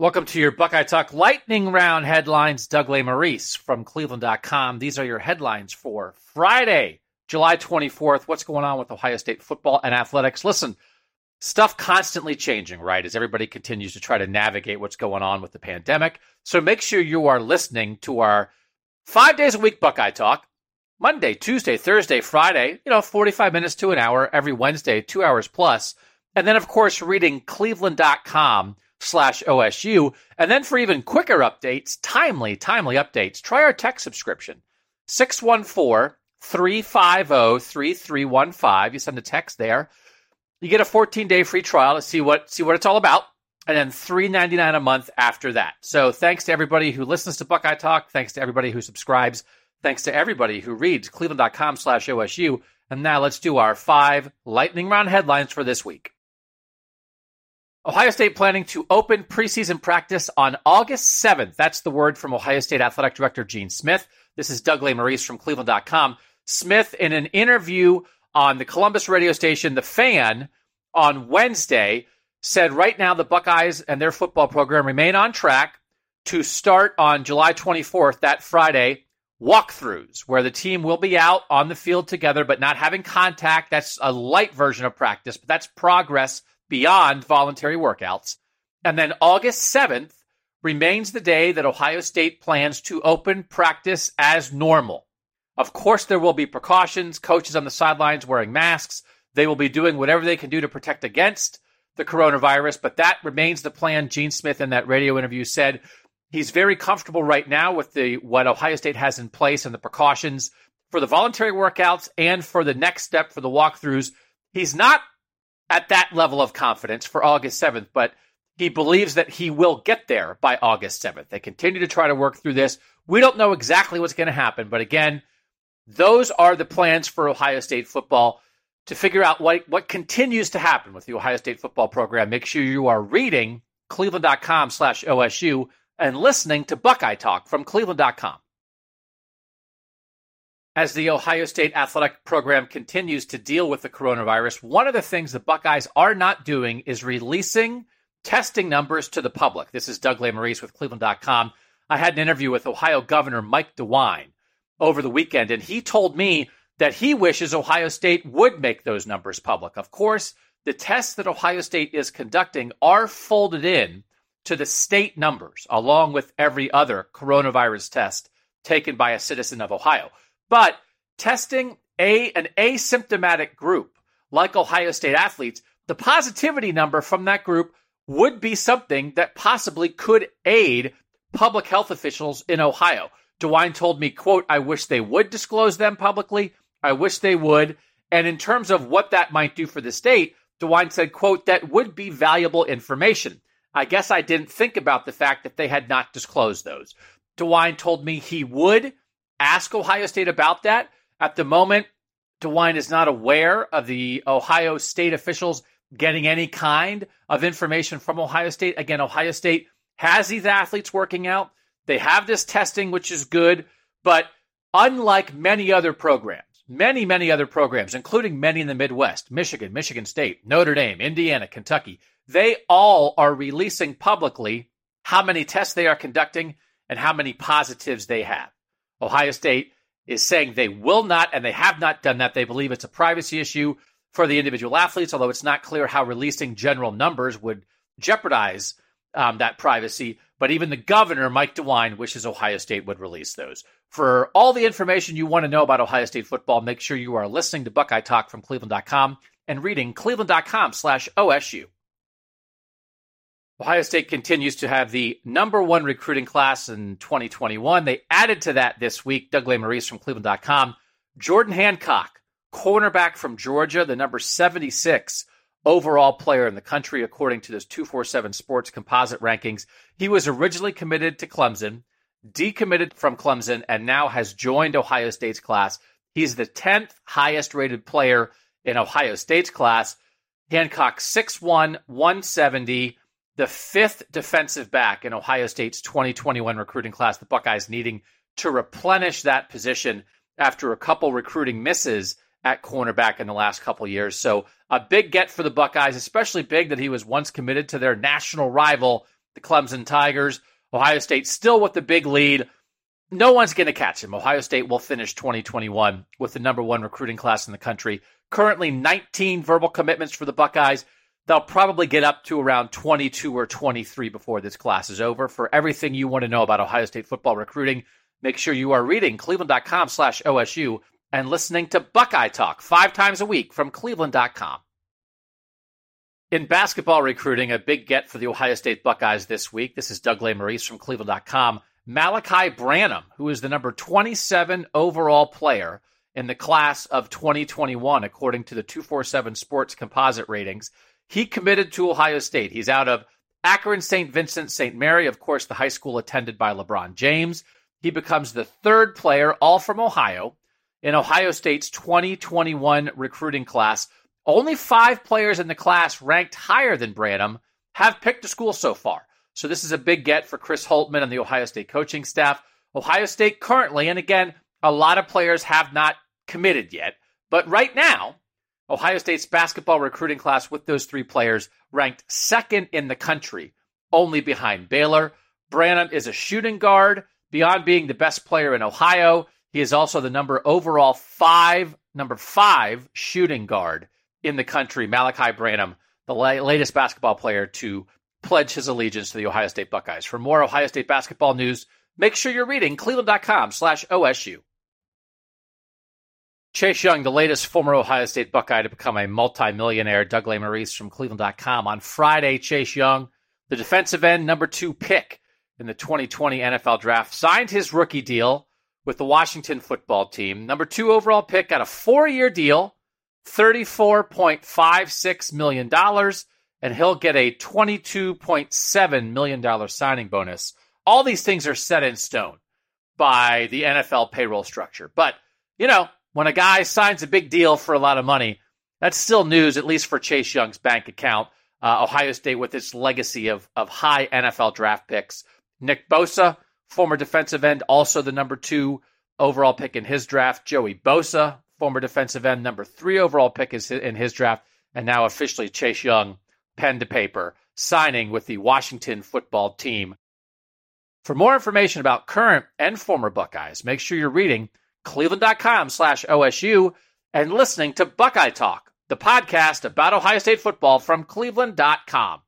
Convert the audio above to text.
Welcome to your Buckeye Talk Lightning Round headlines. Doug Lesmerises from Cleveland.com. These are your headlines for Friday, July 24th. What's going on with Ohio State football and athletics? Listen, stuff constantly changing, right? As everybody continues to try to navigate what's going on with the pandemic. So make sure you are listening to our five days a week Buckeye Talk. Monday, Tuesday, Thursday, Friday, you know, 45 minutes to an hour every Wednesday, two hours plus. And then, of course, reading Cleveland.com slash OSU. And then for even quicker updates, timely, timely updates, try our text subscription. 614 350 3315. You send a text there. You get a 14 day free trial to see what see what it's all about. And then $3.99 a month after that. So thanks to everybody who listens to Buckeye Talk. Thanks to everybody who subscribes. Thanks to everybody who reads cleveland.com slash OSU. And now let's do our five lightning round headlines for this week. Ohio State planning to open preseason practice on August 7th. That's the word from Ohio State Athletic Director Gene Smith. This is Doug Lesmerises from Cleveland.com. Smith, in an interview on the Columbus radio station The Fan on Wednesday, said right now the Buckeyes and their football program remain on track to start on July 24th, that Friday, walkthroughs, where the team will be out on the field together but not having contact. That's a light version of practice, but that's progress beyond voluntary workouts. And then August 7th remains the day that Ohio State plans to open practice as normal. Of course, there will be precautions, coaches on the sidelines wearing masks. They will be doing whatever they can do to protect against the coronavirus, but that remains the plan. Gene Smith in that radio interview said he's very comfortable right now with the what Ohio State has in place and the precautions for the voluntary workouts and for the next step for the walkthroughs. He's not at that level of confidence for August 7th, but he believes that he will get there by August 7th. They continue to try to work through this. We don't know exactly what's going to happen, but again, those are the plans for Ohio State football to figure out what, what continues to happen with the Ohio State football program. Make sure you are reading cleveland.com slash OSU and listening to Buckeye Talk from cleveland.com. As the Ohio State athletic program continues to deal with the coronavirus, one of the things the Buckeyes are not doing is releasing testing numbers to the public. This is Doug Lesmerises with Cleveland.com. I had an interview with Ohio Governor Mike DeWine over the weekend, and he told me that he wishes Ohio State would make those numbers public. Of course, the tests that Ohio State is conducting are folded in to the state numbers, along with every other coronavirus test taken by a citizen of Ohio. But testing a an asymptomatic group like Ohio State athletes, the positivity number from that group would be something that possibly could aid public health officials in Ohio. DeWine told me, quote, I wish they would disclose them publicly. I wish they would. And in terms of what that might do for the state, DeWine said, quote, that would be valuable information. I guess I didn't think about the fact that they had not disclosed those. DeWine told me he would ask Ohio State about that. At the moment, DeWine is not aware of the Ohio State officials getting any kind of information from Ohio State. Again, Ohio State has these athletes working out. They have this testing, which is good. But unlike many other programs, many, many other programs, including many in the Midwest, Michigan, Michigan State, Notre Dame, Indiana, Kentucky, they all are releasing publicly how many tests they are conducting and how many positives they have. Ohio State is saying they will not, and they have not done that. They believe it's a privacy issue for the individual athletes, although it's not clear how releasing general numbers would jeopardize um, that privacy. But even the governor, Mike DeWine, wishes Ohio State would release those. For all the information you want to know about Ohio State football, make sure you are listening to Buckeye Talk from Cleveland.com and reading Cleveland.com slash OSU. Ohio State continues to have the number one recruiting class in 2021. They added to that this week, Doug Lesmerises from Cleveland.com, Jordan Hancock, cornerback from Georgia, the number 76 overall player in the country, according to this 247 Sports composite rankings. He was originally committed to Clemson, decommitted from Clemson, and now has joined Ohio State's class. He's the 10th highest rated player in Ohio State's class. Hancock, 6'1, 170 the fifth defensive back in Ohio State's 2021 recruiting class. The Buckeyes needing to replenish that position after a couple recruiting misses at cornerback in the last couple years. So a big get for the Buckeyes, especially big that he was once committed to their national rival, the Clemson Tigers. Ohio State still with the big lead. No one's going to catch him. Ohio State will finish 2021 with the number one recruiting class in the country. Currently 19 verbal commitments for the Buckeyes. They'll probably get up to around 22 or 23 before this class is over. For everything you want to know about Ohio State football recruiting, make sure you are reading cleveland.com slash OSU and listening to Buckeye Talk five times a week from cleveland.com. In basketball recruiting, a big get for the Ohio State Buckeyes this week. This is Doug Lesmerises from cleveland.com. Malachi Branham, who is the number 27 overall player in the class of 2021, according to the 247 Sports composite ratings. He committed to Ohio State. He's out of Akron St. Vincent St. Mary, of course, the high school attended by LeBron James. He becomes the third player, all from Ohio, in Ohio State's 2021 recruiting class. Only five players in the class ranked higher than Branham have picked a school so far. So this is a big get for Chris Holtmann and the Ohio State coaching staff. Ohio State currently, and again, a lot of players have not committed yet, but right now, Ohio State's basketball recruiting class with those three players ranked second in the country, only behind Baylor. Branham is a shooting guard. Beyond being the best player in Ohio, he is also the number overall five, number five shooting guard in the country. Malachi Branham, the la- latest basketball player to pledge his allegiance to the Ohio State Buckeyes. For more Ohio State basketball news, make sure you're reading cleveland.com slash OSU. Chase Young, the latest former Ohio State Buckeye to become a multimillionaire, Doug Lesmerises from Cleveland.com. On Friday, Chase Young, the defensive end number two pick in the 2020 NFL Draft, signed his rookie deal with the Washington football team. Number two overall pick got a four year deal, $34.56 million, and he'll get a $22.7 million signing bonus. All these things are set in stone by the NFL payroll structure. But, you know, when a guy signs a big deal for a lot of money, that's still news, at least for Chase Young's bank account. Uh, Ohio State with its legacy of, of high NFL draft picks. Nick Bosa, former defensive end, also the number two overall pick in his draft. Joey Bosa, former defensive end, number three overall pick is in his draft. And now officially Chase Young, pen to paper, signing with the Washington football team. For more information about current and former Buckeyes, make sure you're reading cleveland.com slash OSU, and listening to Buckeye Talk, the podcast about Ohio State football from cleveland.com.